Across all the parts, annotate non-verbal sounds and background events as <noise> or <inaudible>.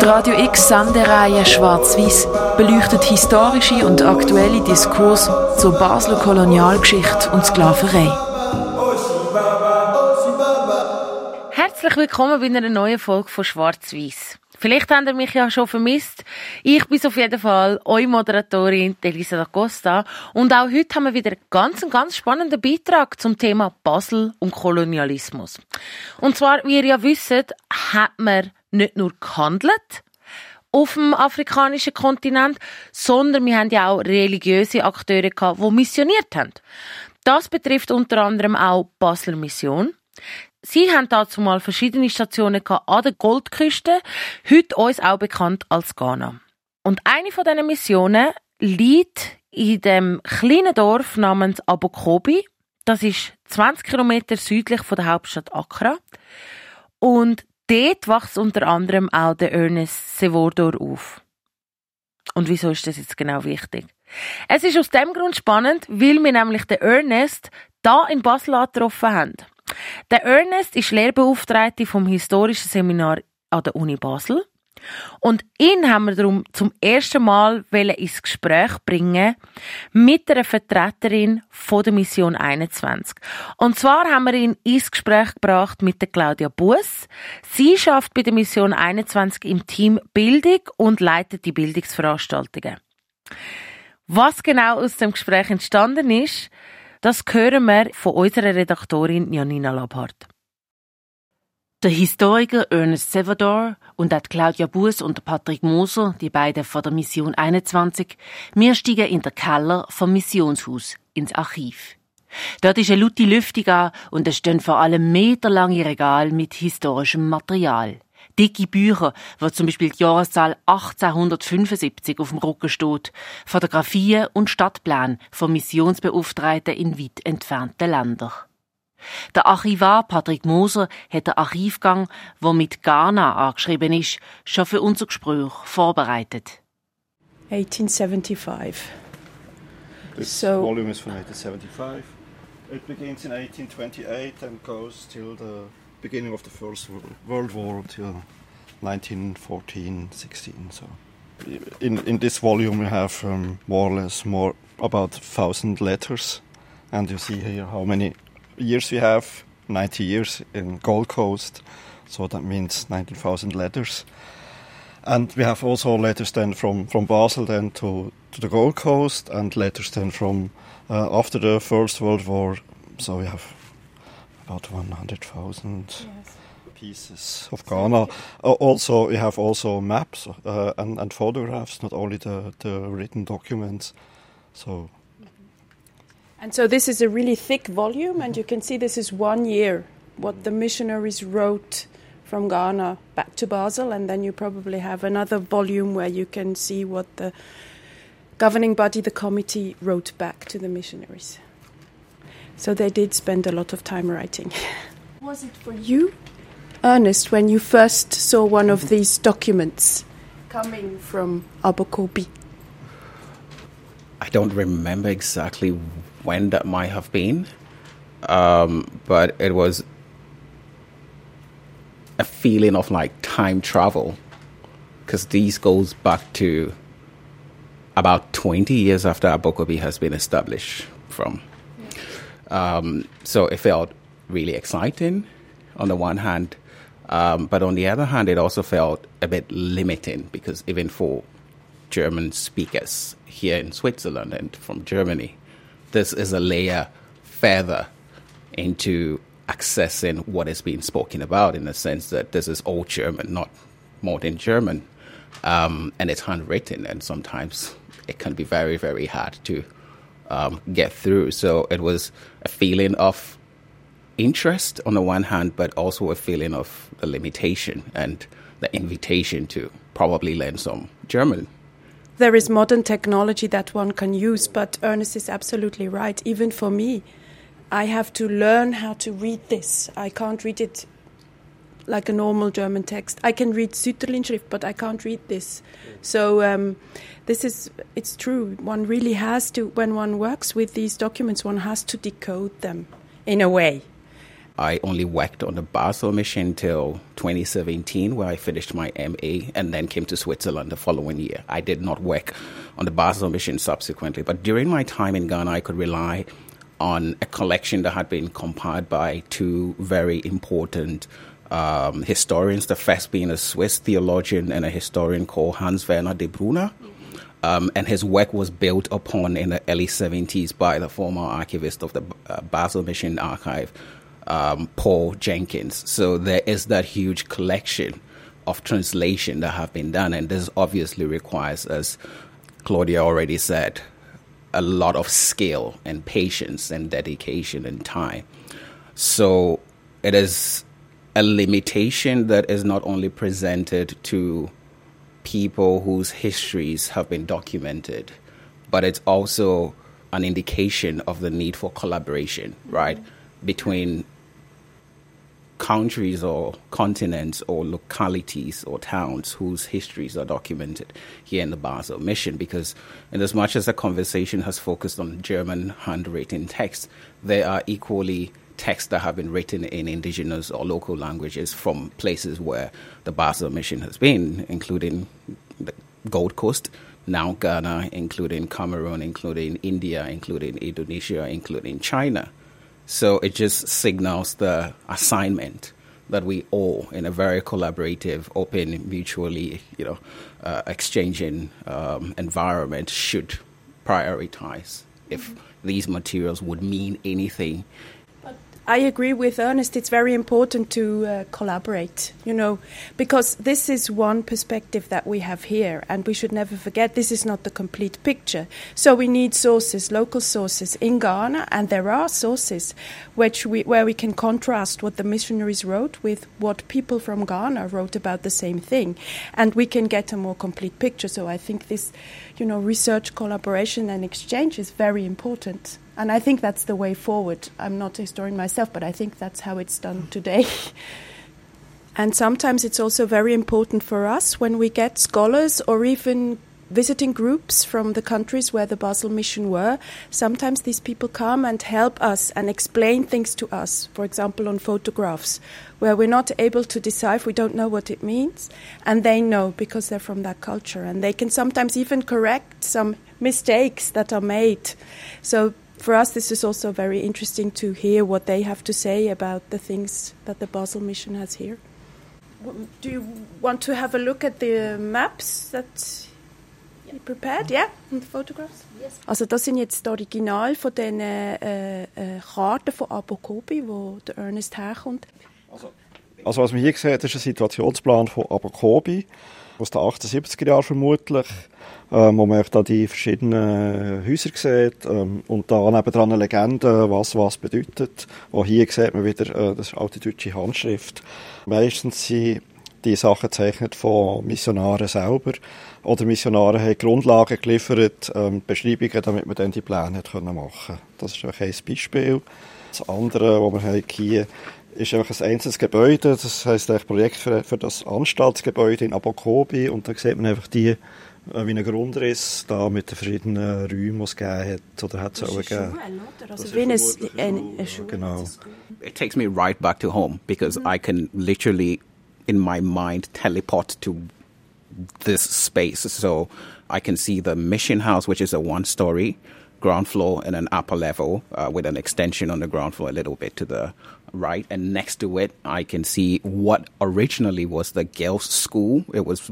Die Radio X Sendereihe Schwarz-Weiß beleuchtet historische und aktuelle Diskurs zur Basler Kolonialgeschichte und Sklaverei. Herzlich willkommen bei einer neuen Folge von Schwarz-Weiß. Vielleicht habt ihr mich ja schon vermisst. Ich bin auf jeden Fall eure Moderatorin, Elisa da Costa. Und auch heute haben wir wieder einen ganz, ganz spannenden Beitrag zum Thema Basel und Kolonialismus. Und zwar, wie ihr ja wisst, hat man nicht nur gehandelt, auf dem afrikanischen Kontinent, sondern wir haben ja auch religiöse Akteure gehabt, die missioniert haben. Das betrifft unter anderem auch Basler Mission. Sie haben dazu mal verschiedene Stationen an der Goldküste, heute uns auch bekannt als Ghana. Und eine von diesen Missionen liegt in dem kleinen Dorf namens Abokobi. Das ist 20 Kilometer südlich von der Hauptstadt Accra. Und dort wächst unter anderem auch der Ernest Sevordor auf. Und wieso ist das jetzt genau wichtig? Es ist aus dem Grund spannend, weil wir nämlich den Ernest da in Basel getroffen haben. Der Ernest ist Lehrbeauftragte vom Historischen Seminar an der Uni Basel. Und ihn haben wir darum zum ersten Mal ins Gespräch bringen mit einer Vertreterin von der Mission 21. Und zwar haben wir ihn ins Gespräch gebracht mit der Claudia Buß. Sie schafft bei der Mission 21 im Team Bildung und leitet die Bildungsveranstaltungen. Was genau aus dem Gespräch entstanden ist, das hören wir von unserer Redaktorin Janina Labhardt. Der Historiker Ernest Sevador und auch Claudia Buß und Patrick Moser, die beiden von der Mission 21, wir steigen in der Keller vom Missionshaus ins Archiv. Dort ist eine laute Lüftung an und es stehen vor allem meterlange Regale mit historischem Material dicke Bücher, wo zum Beispiel die Jahreszahl 1875 auf dem Rücken steht, Fotografien und Stadtpläne von Missionsbeauftragten in weit entfernten Ländern. Der Archivar Patrick Moser hat den Archivgang, wo mit Ghana angeschrieben ist, schon für unser Gespräch vorbereitet. 1875. This So- volume is from 1875. It begins in 1828 and goes till the beginning of the First World War until 1914, 16. So, in in this volume we have um, more or less more about thousand letters, and you see here how many years we have. 90 years in Gold Coast, so that means 19,000 letters. And we have also letters then from, from Basel then to, to the Gold Coast and letters then from uh, after the First World War. So we have about 100,000 pieces of Ghana. Uh, also, we have also maps uh, and, and photographs, not only the, the written documents. So And so this is a really thick volume, and you can see this is one year what the missionaries wrote from Ghana back to Basel, and then you probably have another volume where you can see what the governing body, the committee, wrote back to the missionaries. So they did spend a lot of time writing. <laughs> Was it for you, Ernest, when you first saw one of these documents coming from Abokobi? I don't remember exactly when that might have been, um, but it was a feeling of like time travel because these goes back to about 20 years after Abokobi has been established from. Um, so it felt really exciting on the one hand, um, but on the other hand, it also felt a bit limiting because even for German speakers here in Switzerland and from Germany, this is a layer further into accessing what is being spoken about in the sense that this is old German, not modern German, um, and it's handwritten, and sometimes it can be very, very hard to um, get through. So it was a feeling of interest on the one hand, but also a feeling of the limitation and the invitation to probably learn some German. There is modern technology that one can use, but Ernest is absolutely right. Even for me, I have to learn how to read this. I can't read it like a normal German text. I can read Sütterlin-Schrift, but I can't read this. So um, this is it's true. One really has to when one works with these documents, one has to decode them in a way. I only worked on the Basel mission till 2017, where I finished my MA and then came to Switzerland the following year. I did not work on the Basel mission subsequently, but during my time in Ghana, I could rely on a collection that had been compiled by two very important um, historians, the first being a Swiss theologian and a historian called Hans Werner Debrunner. Um, and his work was built upon in the early 70s by the former archivist of the uh, Basel Mission Archive, um, Paul Jenkins. So there is that huge collection of translation that have been done, and this obviously requires, as Claudia already said, a lot of skill and patience and dedication and time. So it is a limitation that is not only presented to people whose histories have been documented, but it's also an indication of the need for collaboration, right, mm-hmm. between countries or continents or localities or towns whose histories are documented here in the Basel mission. Because, in as much as the conversation has focused on German handwritten texts, there are equally texts that have been written in indigenous or local languages from places where the Basel mission has been, including the Gold Coast, now Ghana, including Cameroon, including India, including Indonesia, including China. So it just signals the assignment that we all, in a very collaborative, open, mutually, you know, uh, exchanging um, environment, should prioritize if these materials would mean anything I agree with Ernest. It's very important to uh, collaborate, you know, because this is one perspective that we have here, and we should never forget this is not the complete picture. So we need sources, local sources in Ghana, and there are sources which we, where we can contrast what the missionaries wrote with what people from Ghana wrote about the same thing, and we can get a more complete picture. So I think this, you know, research collaboration and exchange is very important. And I think that's the way forward. I'm not a historian myself, but I think that's how it's done today. <laughs> and sometimes it's also very important for us when we get scholars or even visiting groups from the countries where the Basel mission were. Sometimes these people come and help us and explain things to us, for example, on photographs, where we're not able to decipher, we don't know what it means, and they know because they're from that culture. And they can sometimes even correct some mistakes that are made. So for us, this is also very interesting to hear what they have to say about the things that the Basel mission has here. Do you want to have a look at the maps that you prepared? Yeah, and the photographs? Yes. Also das sind jetzt das Original von den äh, äh, Karten von Abokobi, wo der Ernest herkommt. Also, also was man hier sieht, ist ein Situationsplan von Abokobi aus den 78er Jahren vermutlich ähm, wo man da die verschiedenen Häuser sieht ähm, und da nebenan eine Legende, was was bedeutet. Auch hier sieht man wieder äh, das alte deutsche Handschrift. Meistens sind die Sachen gezeichnet von Missionaren selber oder Missionare haben Grundlagen geliefert, ähm, Beschreibungen, damit man dann die Pläne hat können machen Das ist ein Beispiel. Das andere, was wir hier ist einfach ein einzelnes Gebäude, das heisst ein Projekt für, für das Anstaltsgebäude in Abokobi und da sieht man einfach die äh, wie ein Grundriss da mit den verschiedenen Räumen, die es gegeben hat oder hat es auch gegeben. Also wie eine Schule. Genau. It takes me right back to home because mm. I can literally in my mind teleport to this space. So I can see the mission house, which is a one story ground floor and an upper level uh, with an extension on the ground floor a little bit to the right. And next to it, I can see what originally was the girls' school. It was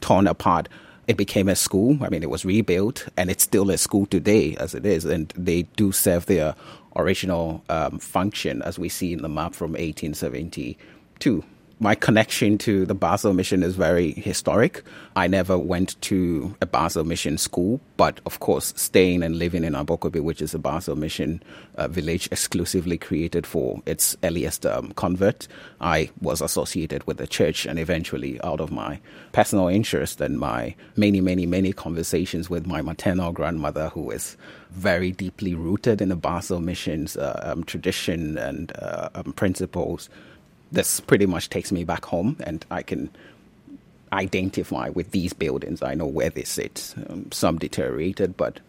torn apart it became a school. I mean, it was rebuilt, and it's still a school today as it is, and they do serve their original um, function as we see in the map from 1872 my connection to the Basel mission is very historic. I never went to a Basel mission school, but of course, staying and living in Abokobi, which is a Basel mission uh, village exclusively created for its earliest um, convert, I was associated with the church. And eventually, out of my personal interest and my many, many, many conversations with my maternal grandmother, who is very deeply rooted in the Basel mission's uh, um, tradition and uh, um, principles, this pretty much takes me back home and I can identify with these buildings. I know where they sit. Um, some deteriorated, but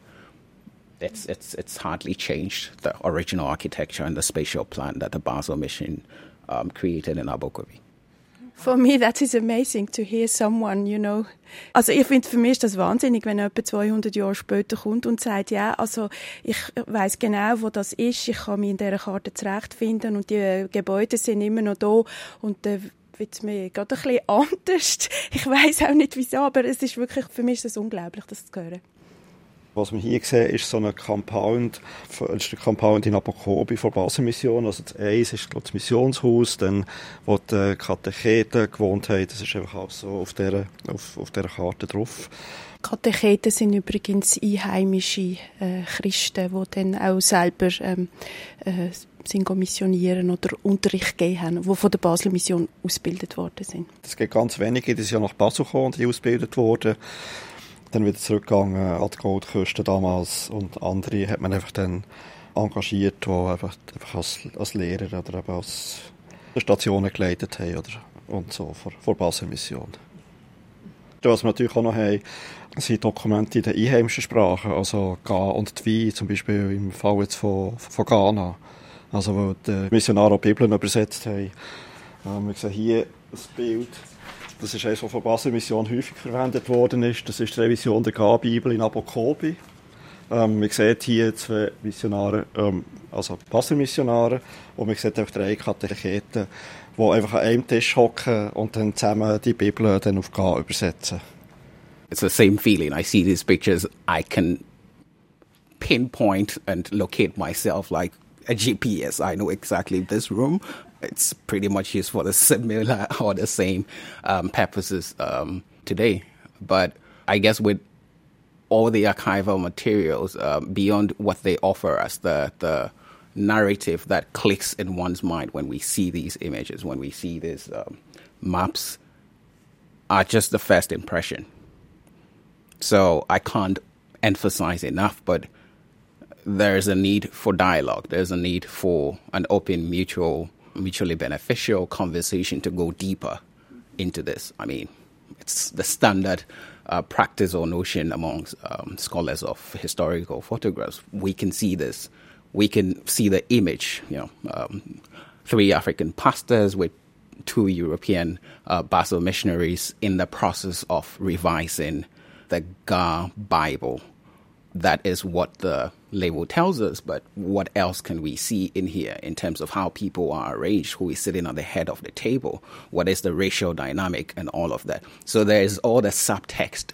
it's, it's, it's hardly changed the original architecture and the spatial plan that the Basel mission um, created in Dhabi. For me, that is amazing to hear someone, you know. Also ich finde, für mich ist das wahnsinnig, wenn jemand 200 Jahre später kommt und sagt, ja, also ich weiß genau, wo das ist, ich kann mich in dieser Karte zurechtfinden und die Gebäude sind immer noch da und äh, wird mir gerade ein bisschen <laughs> anders. Ich weiß auch nicht wieso, aber es ist wirklich, für mich ist es unglaublich, das zu hören. Was wir hier sehen, ist so eine Compound, ist eine Compound in Apokobi von Basenmission. Also das eins ist das Missionshaus, dann wo die Katecheten gewohnt haben, das ist einfach auch so auf dieser, auf, auf dieser Karte drauf. Katecheten sind übrigens einheimische äh, Christen, die dann auch selber ähm, äh, sind missionieren oder Unterricht gegeben haben, die von der Basler Mission ausgebildet worden sind. Es gibt ganz wenige, die sind ja nach Basel gekommen und ausgebildet wurden dann wieder zurückgegangen an die Goldküste damals und andere hat man einfach dann engagiert, die einfach, einfach als, als Lehrer oder eben als Stationen geleitet haben oder, und so vor, vor Basel Mission. Was wir natürlich auch noch haben, sind Dokumente in den einheimischen Sprachen, also Ga und Twi, zum Beispiel im Fall jetzt von, von Ghana, also wo die Missionare Bibeln übersetzt haben. Ähm, wir sehen hier das Bild das ist eines, was von Basel Mission häufig verwendet worden ist. Das ist die Revision der G-Bibel in Abokobi. Ähm, man sieht hier zwei Missionare, ähm, also Basel-Missionare, und man sieht auch drei Katecheten, die einfach an einem Tisch hocken und dann zusammen die Bibel dann auf G übersetzen. It's the same feeling. I see these pictures, I can pinpoint and locate myself like a GPS. I know exactly this room. It's pretty much used for the <laughs> similar or the same um, purposes um, today. But I guess with all the archival materials, uh, beyond what they offer us, the the narrative that clicks in one's mind when we see these images, when we see these um, maps, are just the first impression. So I can't emphasize enough, but there's a need for dialogue. There's a need for an open, mutual, mutually beneficial conversation to go deeper into this. I mean, it's the standard uh, practice or notion amongst um, scholars of historical photographs. We can see this. We can see the image. You know, um, three African pastors with two European uh, Basel missionaries in the process of revising the Ga Bible that is what the label tells us, but what else can we see in here in terms of how people are arranged, who is sitting on the head of the table, what is the racial dynamic, and all of that. So there's all the subtext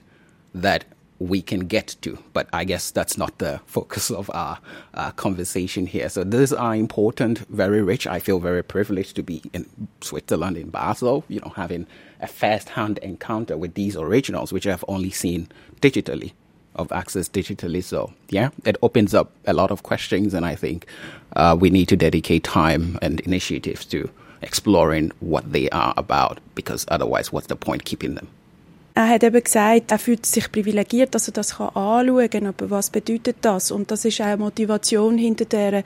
that we can get to, but I guess that's not the <laughs> focus of our uh, conversation here. So these are important, very rich. I feel very privileged to be in Switzerland, in Basel, you know, having a first-hand encounter with these originals, which I've only seen digitally of access digitally. So, yeah, it opens up a lot of questions, and I think uh, we need to dedicate time and initiatives to exploring what they are about, because otherwise, what's the point keeping them? Er hat eben gesagt, er fühlt sich privilegiert, dass er das kann anschauen kann. Aber was bedeutet das? Und das ist auch Motivation hinter der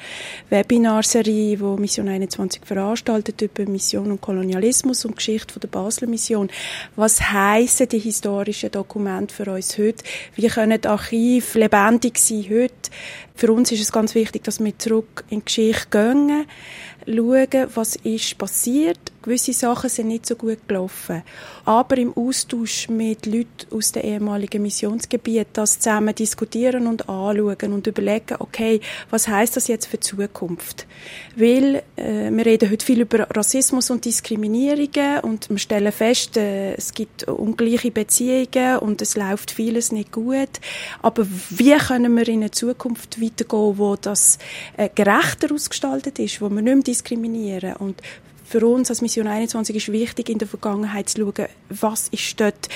Webinarserie, die Mission 21 veranstaltet über Mission und Kolonialismus und Geschichte der Basler Mission. Was heissen die historischen Dokumente für uns heute? Wie können Archive lebendig sein heute? Für uns ist es ganz wichtig, dass wir zurück in die Geschichte gehen schauen, was ist passiert. Gewisse Sachen sind nicht so gut gelaufen. Aber im Austausch mit Leuten aus den ehemaligen Missionsgebieten das zusammen diskutieren und anschauen und überlegen, okay, was heißt das jetzt für die Zukunft? Weil äh, wir reden heute viel über Rassismus und Diskriminierungen und wir stellen fest, äh, es gibt ungleiche Beziehungen und es läuft vieles nicht gut. Aber wie können wir in eine Zukunft weitergehen, wo das äh, gerechter ausgestaltet ist, wo wir nicht mehr diskriminieren und für uns als Mission 21 ist wichtig, in der Vergangenheit zu schauen, was ist dort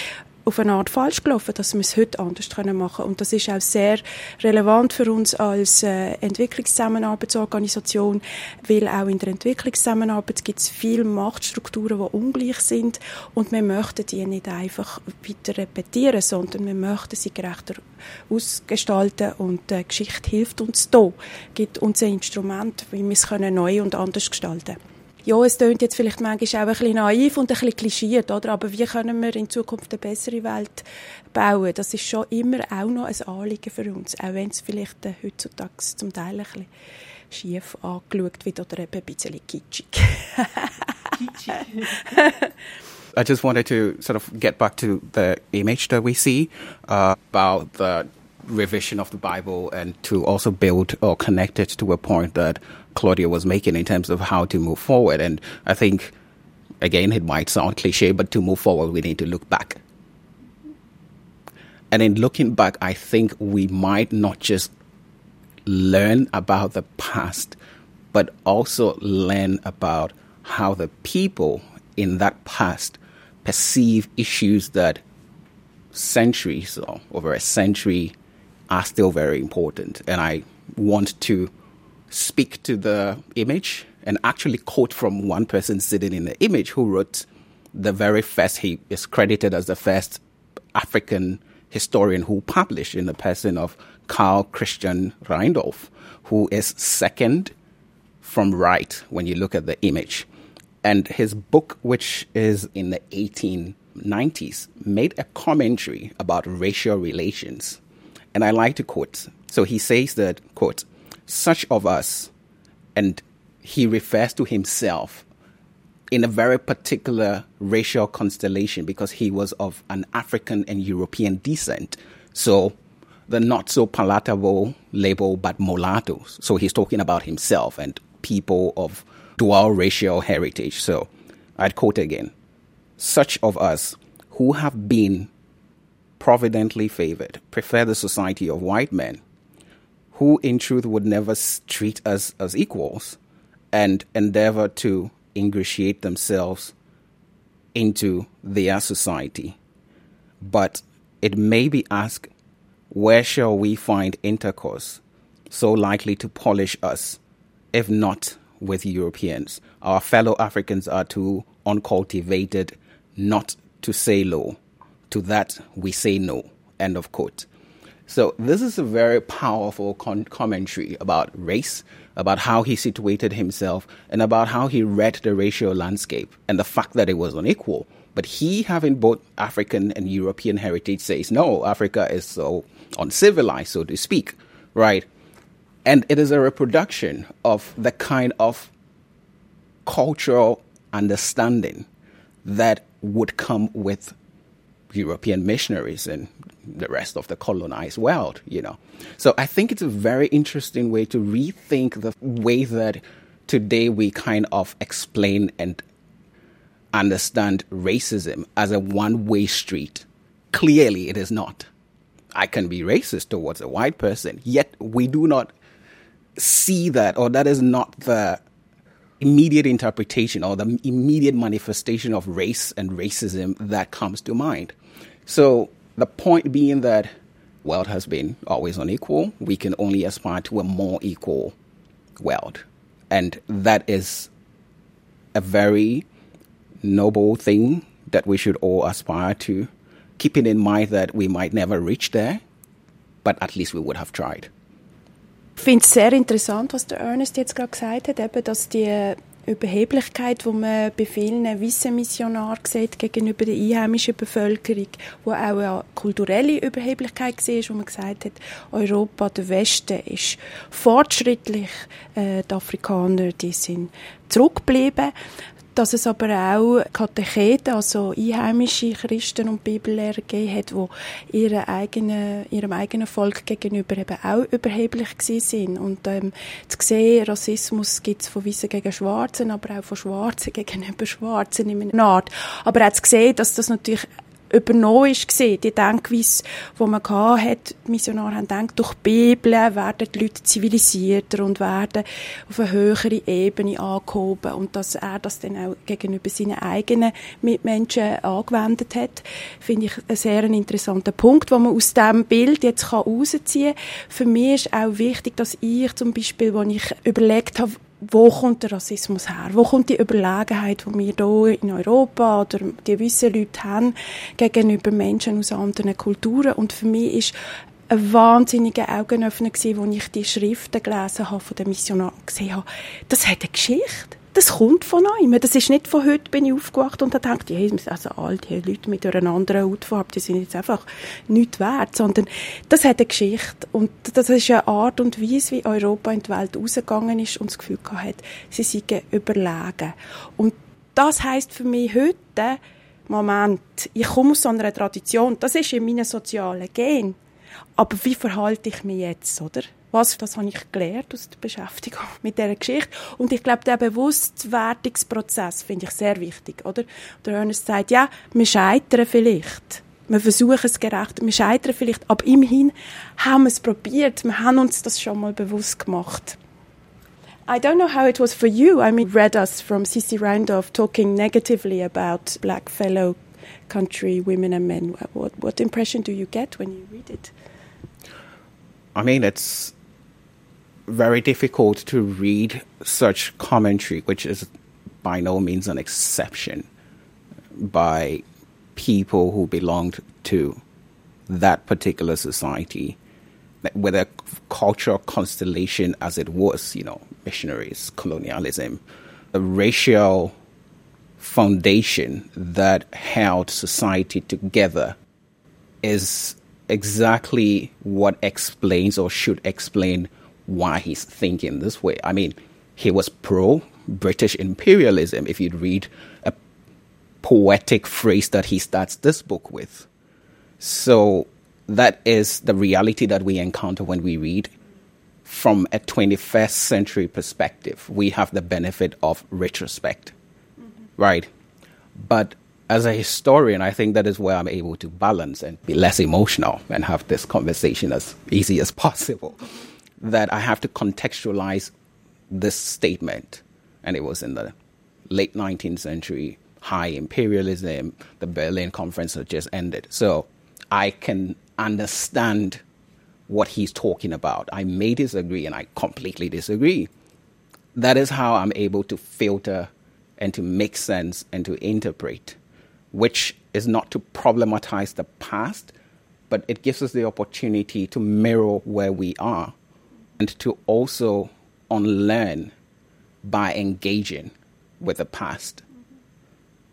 auf eine Art falsch gelaufen, dass wir es heute anders können machen Und das ist auch sehr relevant für uns als äh, Entwicklungszusammenarbeitsorganisation, weil auch in der Entwicklungszusammenarbeit gibt es viele Machtstrukturen, die ungleich sind. Und wir möchten die nicht einfach weiter repetieren, sondern wir möchten sie gerechter ausgestalten. Und die Geschichte hilft uns da, gibt uns ein Instrument, wie wir es können neu und anders gestalten. können. Ja, es tönt jetzt vielleicht manchmal auch ein bisschen naiv und ein bisschen klischiert, oder? Aber wie können wir in Zukunft eine bessere Welt bauen? Das ist schon immer auch noch ein Anliegen für uns, auch wenn es vielleicht äh, heutzutage zum Teil ein bisschen schief angeschaut wird oder eben ein bisschen kitschig. <laughs> I just wanted to sort of get back to the image that we see uh, about the revision of the Bible and to also build or connect it to a point that Claudia was making in terms of how to move forward. And I think, again, it might sound cliche, but to move forward, we need to look back. And in looking back, I think we might not just learn about the past, but also learn about how the people in that past perceive issues that centuries or over a century are still very important. And I want to speak to the image and actually quote from one person sitting in the image who wrote the very first, he is credited as the first African historian who published in the person of Carl Christian Reindorf, who is second from right when you look at the image. And his book, which is in the 1890s, made a commentary about racial relations. And I like to quote. So he says that, quote, such of us, and he refers to himself in a very particular racial constellation because he was of an African and European descent. So the not so palatable label, but mulattoes. So he's talking about himself and people of dual racial heritage. So I'd quote again such of us who have been providently favored prefer the society of white men who in truth would never treat us as equals and endeavor to ingratiate themselves into their society. But it may be asked, where shall we find intercourse so likely to polish us, if not with Europeans. Our fellow Africans are too uncultivated not to say low. To that, we say no. End of quote. So, this is a very powerful con- commentary about race, about how he situated himself, and about how he read the racial landscape and the fact that it was unequal. But he, having both African and European heritage, says, no, Africa is so uncivilized, so to speak, right? And it is a reproduction of the kind of cultural understanding that would come with European missionaries and the rest of the colonized world, you know. So I think it's a very interesting way to rethink the way that today we kind of explain and understand racism as a one way street. Clearly, it is not. I can be racist towards a white person, yet we do not see that, or that is not the immediate interpretation or the immediate manifestation of race and racism that comes to mind. So the point being that world has been always unequal. We can only aspire to a more equal world. And that is a very noble thing that we should all aspire to, keeping in mind that we might never reach there, but at least we would have tried. Ich finde es sehr interessant, was der Ernest jetzt gerade gesagt hat, eben, dass die Überheblichkeit, die man bei vielen weißen Missionaren sieht gegenüber der einheimischen Bevölkerung, wo auch eine kulturelle Überheblichkeit war, wo man gesagt hat, Europa, der Westen ist fortschrittlich, äh, die Afrikaner, die sind zurückgeblieben dass es aber auch Katecheten, also einheimische Christen und Bibellehrer gegeben hat, die ihre eigene, ihrem eigenen Volk gegenüber eben auch überheblich sind. Und ähm, zu sehen, Rassismus gibt es von Weißen gegen Schwarzen, aber auch von Schwarzen <laughs> gegenüber Schwarzen in einer Art. Aber auch zu sehen, dass das natürlich übernommen ist die Denkweise, die man hat, die Missionare haben gedacht, durch die Bibel werden die Leute zivilisierter und werden auf eine höhere Ebene angehoben und dass er das dann auch gegenüber seinen eigenen Mitmenschen angewendet hat, finde ich einen sehr interessanten Punkt, den man aus diesem Bild jetzt herausziehen kann. Für mich ist auch wichtig, dass ich zum Beispiel, als ich überlegt habe, wo kommt der Rassismus her? Wo kommt die Überlegenheit, die wir hier in Europa oder die gewissen Leute haben gegenüber Menschen aus anderen Kulturen? Und für mich ist ein wahnsinniger Augenöffner gewesen, als ich die Schriften gelesen habe von den Missionaren gesehen habe. Das hat eine Geschichte das kommt von einem. Das ist nicht von heute bin ich aufgewacht und habe gedacht, hey, also all die Leute mit einer anderen Hautfarbe, die sind jetzt einfach nichts wert, sondern das hat eine Geschichte und das ist eine Art und Weise, wie Europa in die Welt rausgegangen ist und das Gefühl hat, sie seien überlegen. Und das heißt für mich heute, Moment, ich komme aus so einer Tradition, das ist in meinen sozialen Gen. Aber wie verhalte ich mich jetzt, oder? Was, das habe ich gelernt aus der Beschäftigung <laughs> mit dieser Geschichte. Und ich glaube, der Bewusstwerdungsprozess finde ich sehr wichtig, oder? Der Ernest sagt, ja, wir scheitern vielleicht. Wir versuchen es gerecht, wir scheitern vielleicht, aber immerhin haben wir es probiert, wir haben uns das schon mal bewusst gemacht. I don't know how it was for you. I mean, read us from Cici Reindorf talking negatively about black fellow country women and men. What, what impression do you get when you read it? I mean, it's very difficult to read such commentary, which is by no means an exception, by people who belonged to that particular society, with a cultural constellation as it was, you know, missionaries, colonialism, a racial foundation that held society together is exactly what explains or should explain why he's thinking this way. I mean, he was pro British imperialism, if you'd read a poetic phrase that he starts this book with. So that is the reality that we encounter when we read. From a 21st century perspective, we have the benefit of retrospect, mm-hmm. right? But as a historian, I think that is where I'm able to balance and be less emotional and have this conversation as easy as possible. That I have to contextualize this statement. And it was in the late 19th century, high imperialism, the Berlin Conference had just ended. So I can understand what he's talking about. I may disagree and I completely disagree. That is how I'm able to filter and to make sense and to interpret which is not to problematize the past, but it gives us the opportunity to mirror where we are and to also unlearn by engaging with the past.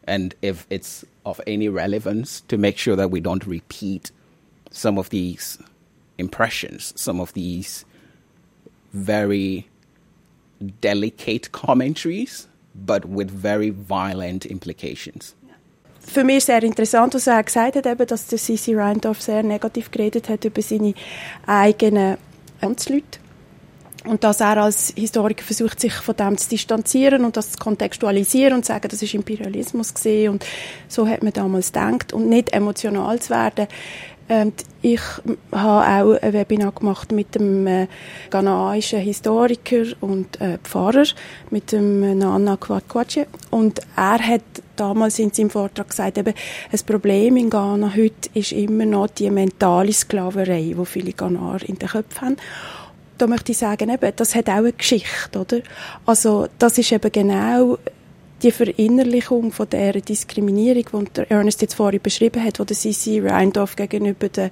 And if it's of any relevance, to make sure that we don't repeat some of these impressions, some of these very delicate commentaries, but with very violent implications. für mich sehr interessant, was er gesagt hat, eben, dass der C.C. Reindorf sehr negativ geredet hat über seine eigenen Landsleute. Und dass er als Historiker versucht, sich von dem zu distanzieren und das zu kontextualisieren und zu sagen, das ist Imperialismus gesehen und so hat man damals gedacht und nicht emotional zu werden. Und ich habe auch ein Webinar gemacht mit dem äh, ghanaischen Historiker und äh, Pfarrer, mit dem Nana Kwakwache. Und er hat damals in seinem Vortrag gesagt, eben, das Problem in Ghana heute ist immer noch die mentale Sklaverei, die viele Ghanaer in den Köpfen haben. Da möchte ich sagen, eben, das hat auch eine Geschichte, oder? Also, das ist eben genau die Verinnerlichung von der Diskriminierung, die Ernest jetzt vorhin beschrieben hat, wo der Sisi Reindorf gegenüber den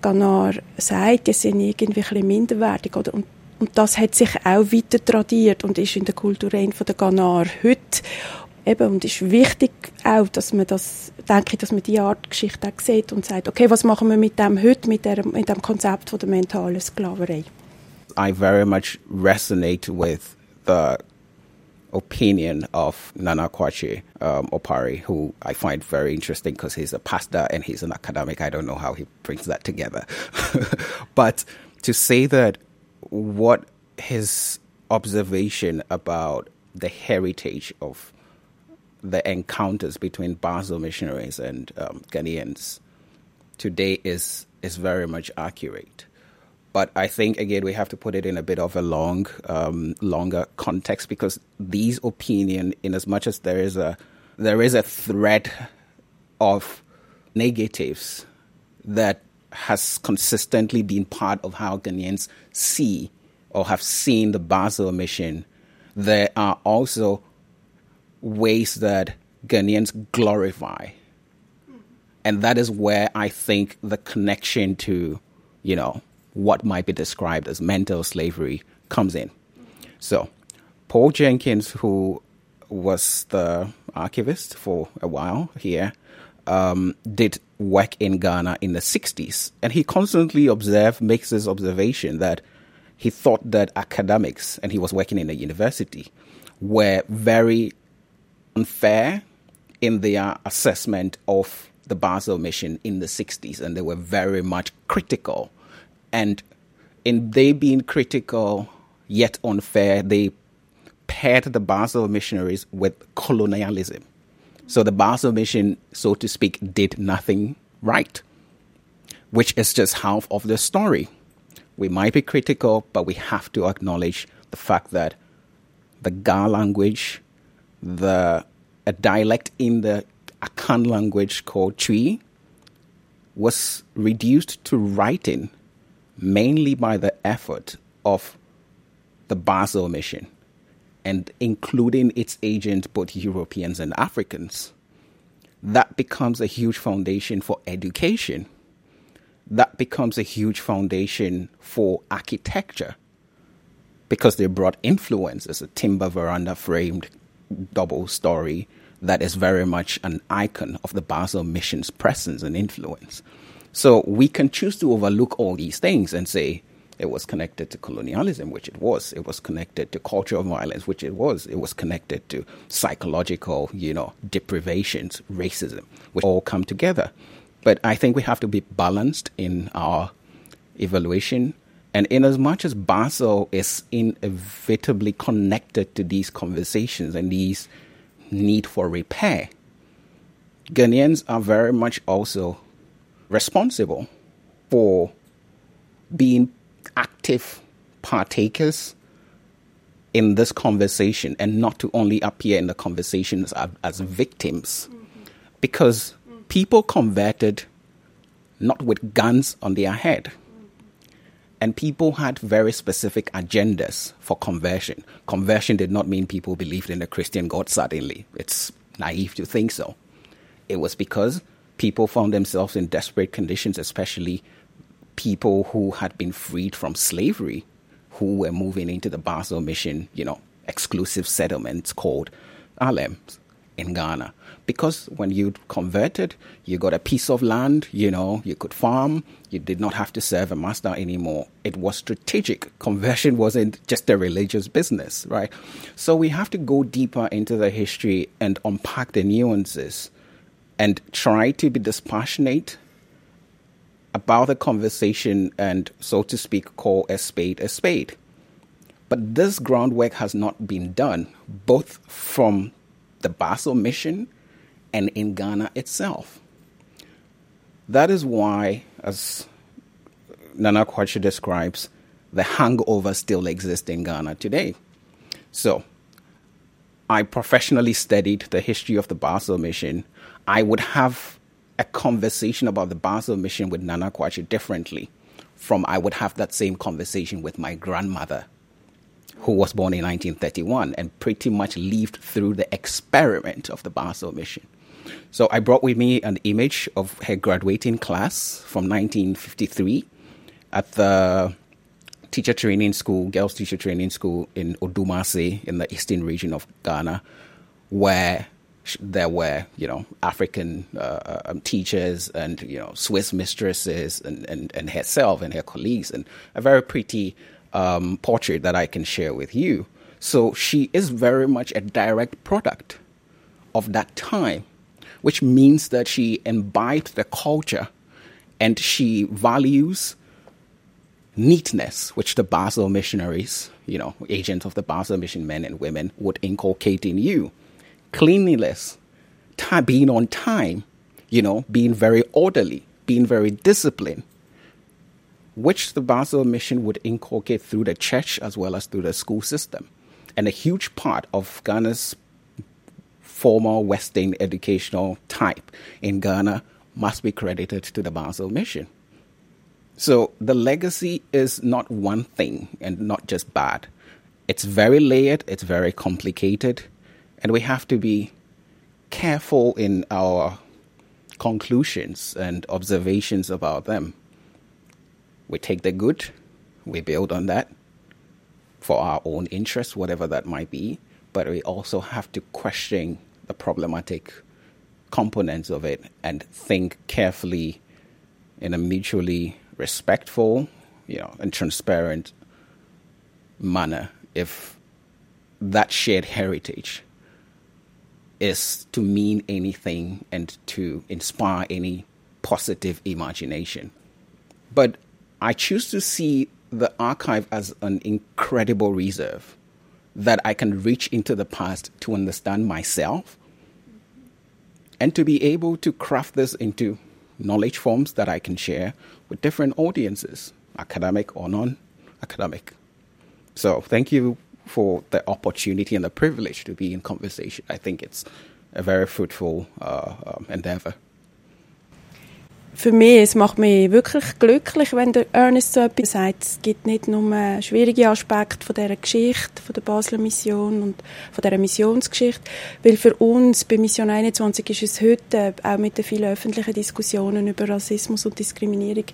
Ghanar sagt, die sind irgendwie ein bisschen minderwertig, oder? Und, und das hat sich auch weiter tradiert und ist in der Kultur von der Ghanar heute eben, und ist wichtig auch, dass man das, denke ich, dass man diese Art Geschichte auch sieht und sagt, okay, was machen wir mit dem heute, mit, der, mit dem Konzept von der mentalen Sklaverei? I very much resonate with the opinion of Nana Kwakye um, Opare, who I find very interesting because he's a pastor and he's an academic. I don't know how he brings that together. <laughs> but to say that what his observation about the heritage of the encounters between Basel missionaries and um, Ghanaians today is is very much accurate. But I think again we have to put it in a bit of a long, um, longer context because these opinion, in as much as there is a there is a thread of negatives that has consistently been part of how Ghanaians see or have seen the Basel mission. There are also ways that Ghanaians glorify. And that is where I think the connection to, you know, what might be described as mental slavery comes in. So, Paul Jenkins, who was the archivist for a while here, um, did work in Ghana in the 60s. And he constantly observed, makes this observation that he thought that academics, and he was working in a university, were very unfair in their assessment of the Basel mission in the 60s, and they were very much critical. And in they being critical yet unfair, they paired the Basel missionaries with colonialism. So the Basel mission, so to speak, did nothing right, which is just half of the story. We might be critical, but we have to acknowledge the fact that the Ga language, the a dialect in the Akan language called Twi, was reduced to writing mainly by the effort of the Basel mission and including its agents, both Europeans and Africans. That becomes a huge foundation for education. That becomes a huge foundation for architecture because they brought influence as a timber veranda framed double story that is very much an icon of the Basel mission's presence and influence. So we can choose to overlook all these things and say it was connected to colonialism, which it was. It was connected to cultural violence, which it was. It was connected to psychological, you know, deprivations, racism, which all come together. But I think we have to be balanced in our evaluation. And in as much as Basel is inevitably connected to these conversations and these need for repair, Ghanaians are very much also responsible for being active partakers in this conversation and not to only appear in the conversations as, as victims. Mm-hmm. Because mm-hmm. people converted not with guns on their head. And people had very specific agendas for conversion. Conversion did not mean people believed in a Christian God suddenly. It's naive to think so. It was because people found themselves in desperate conditions, especially people who had been freed from slavery, who were moving into the Basel Mission, you know, exclusive settlements called Salems in Ghana. Because when you converted, you got a piece of land, you know, you could farm, you did not have to serve a master anymore. It was strategic. Conversion <laughs> wasn't just a religious business, right? So we have to go deeper into the history and unpack the nuances and try to be dispassionate about the conversation and, so to speak, call a spade a spade. But this groundwork has not been done, both from the Basel mission and in Ghana itself. That is why, as Nana Kwakye describes, the hangover still exists in Ghana today. So, I professionally studied the history of the Basel mission I would have a conversation about the Basel mission with Nana Kwakye differently from I would have that same conversation with my grandmother, who was born in 1931 and pretty much lived through the experiment of the Basel mission. So I brought with me an image of her graduating class from 1953 at the teacher training school, girls' teacher training school in Odumase in the eastern region of Ghana, where there were, you know, African uh, um, teachers and, you know, Swiss mistresses and, and, and herself and her colleagues, and a very pretty um, portrait that I can share with you. So she is very much a direct product of that time, which means that she imbibed the culture and she values neatness, which the Basel missionaries, you know, agents of the Basel mission men and women would inculcate in you cleanliness, time, being on time, you know, being very orderly, being very disciplined, which the Basel mission would inculcate through the church as well as through the school system. And a huge part of Ghana's formal Western educational type in Ghana must be credited to the Basel mission. So the legacy is not one thing and not just bad. It's very layered, it's very complicated, and we have to be careful in our conclusions and observations about them. We take the good, we build on that for our own interest, whatever that might be, but we also have to question the problematic components of it and think carefully in a mutually respectful, you know, and transparent manner if that shared heritage is to mean anything and to inspire any positive imagination. But I choose to see the archive as an incredible reserve that I can reach into the past to understand myself and to be able to craft this into knowledge forms that I can share with different audiences, academic or non academic. So, thank you for the opportunity and the privilege to be in conversation. I think it's a very fruitful uh, um, endeavor. Für mich, es macht mich wirklich glücklich, wenn der Ernest so etwas sagt. Es gibt nicht nur schwierige Aspekte von dieser Geschichte, von der Basler Mission und von dieser Missionsgeschichte, weil für uns bei Mission 21 ist es heute, auch mit den vielen öffentlichen Diskussionen über Rassismus und Diskriminierung,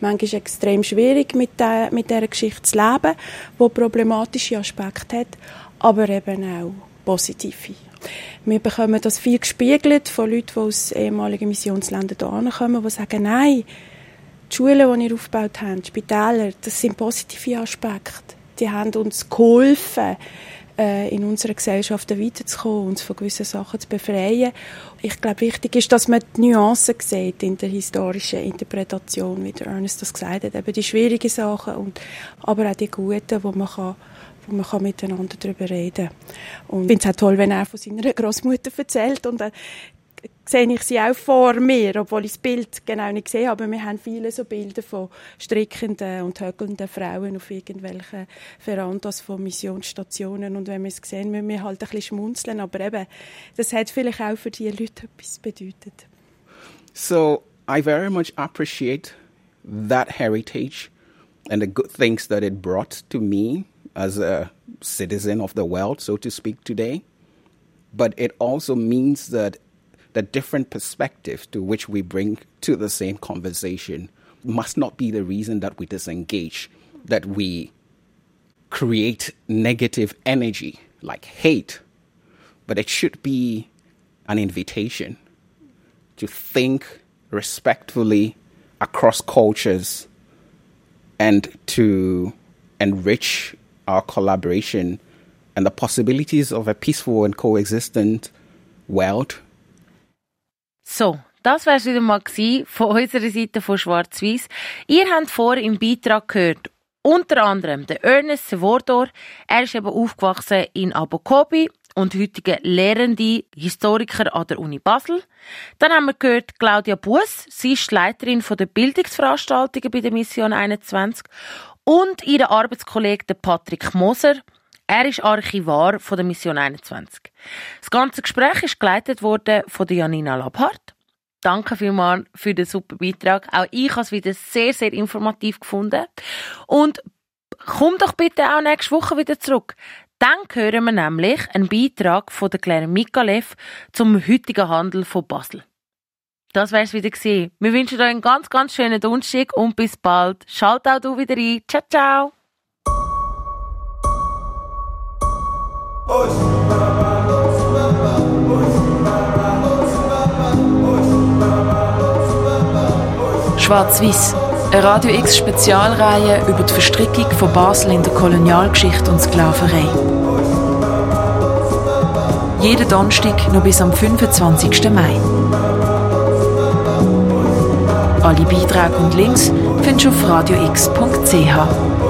manchmal extrem schwierig, mit, der, mit dieser Geschichte zu leben, die problematische Aspekte hat, aber eben auch positive. Wir bekommen das viel gespiegelt von Leuten, die aus ehemaligen Missionsländern hierher kommen, die sagen, nein, die Schulen, die ihr aufgebaut habt, die Spitäler, das sind positive Aspekte. Die haben uns geholfen, äh, in unserer Gesellschaft weiterzukommen, uns von gewissen Sachen zu befreien. Ich glaube, wichtig ist, dass man die Nuancen sieht in der historischen Interpretation, wie der Ernest das gesagt hat. Eben die schwierigen Sachen, und, aber auch die guten, wo man kann wo man kann miteinander darüber reden. Und ich finde es auch toll, wenn er von seiner Großmutter erzählt. Und dann sehe ich sie auch vor mir, obwohl ich das Bild genau nicht sehe, aber wir haben viele so Bilder von strickenden und höckelnden Frauen auf irgendwelchen Verandas von Missionsstationen. Und wenn wir es sehen, müssen wir halt ein bisschen schmunzeln, aber eben, das hat vielleicht auch für die Leute etwas bedeutet. So, I very much appreciate that heritage and the good things that it brought to me as a citizen of the world, so to speak, today. But it also means that the different perspectives to which we bring to the same conversation must not be the reason that we disengage, that we create negative energy like hate, but it should be an invitation to think respectfully across cultures and to enrich our collaboration and the possibilities of a peaceful and coexistent world. So, das wäre es wieder mal von unserer Seite von Schwarz-Weiß. Ihr habt vor im Beitrag gehört, unter anderem der Ernest Sevordor. Er ist eben aufgewachsen in Abokobi und heutige lehrende Historiker an der Uni Basel. Dann haben wir gehört Claudia Buß. Sie ist Leiterin der Bildungsveranstaltungen bei der Mission 21 und ihren Arbeitskollegen Patrick Moser. Er ist Archivar von der Mission 21. Das ganze Gespräch ist geleitet worden von Janina Labhardt. Danke vielmals für den super Beitrag. Auch ich habe es wieder sehr, sehr informativ gefunden. Und komm doch bitte auch nächste Woche wieder zurück. Dann hören wir nämlich einen Beitrag von der Claire Mikalev zum heutigen Handel von Basel. Das wär's wieder gewesen. Wir wünschen euch einen ganz, ganz schönen Donnerstag und bis bald. Schalt auch du wieder ein. Ciao, ciao. Schwarz-Weiß. Eine Radio X Spezialreihe über die Verstrickung von Basel in der Kolonialgeschichte und Sklaverei. Jeden Donnerstag noch bis am 25. Mai. Alle Beiträge und Links findest du auf radiox.ch.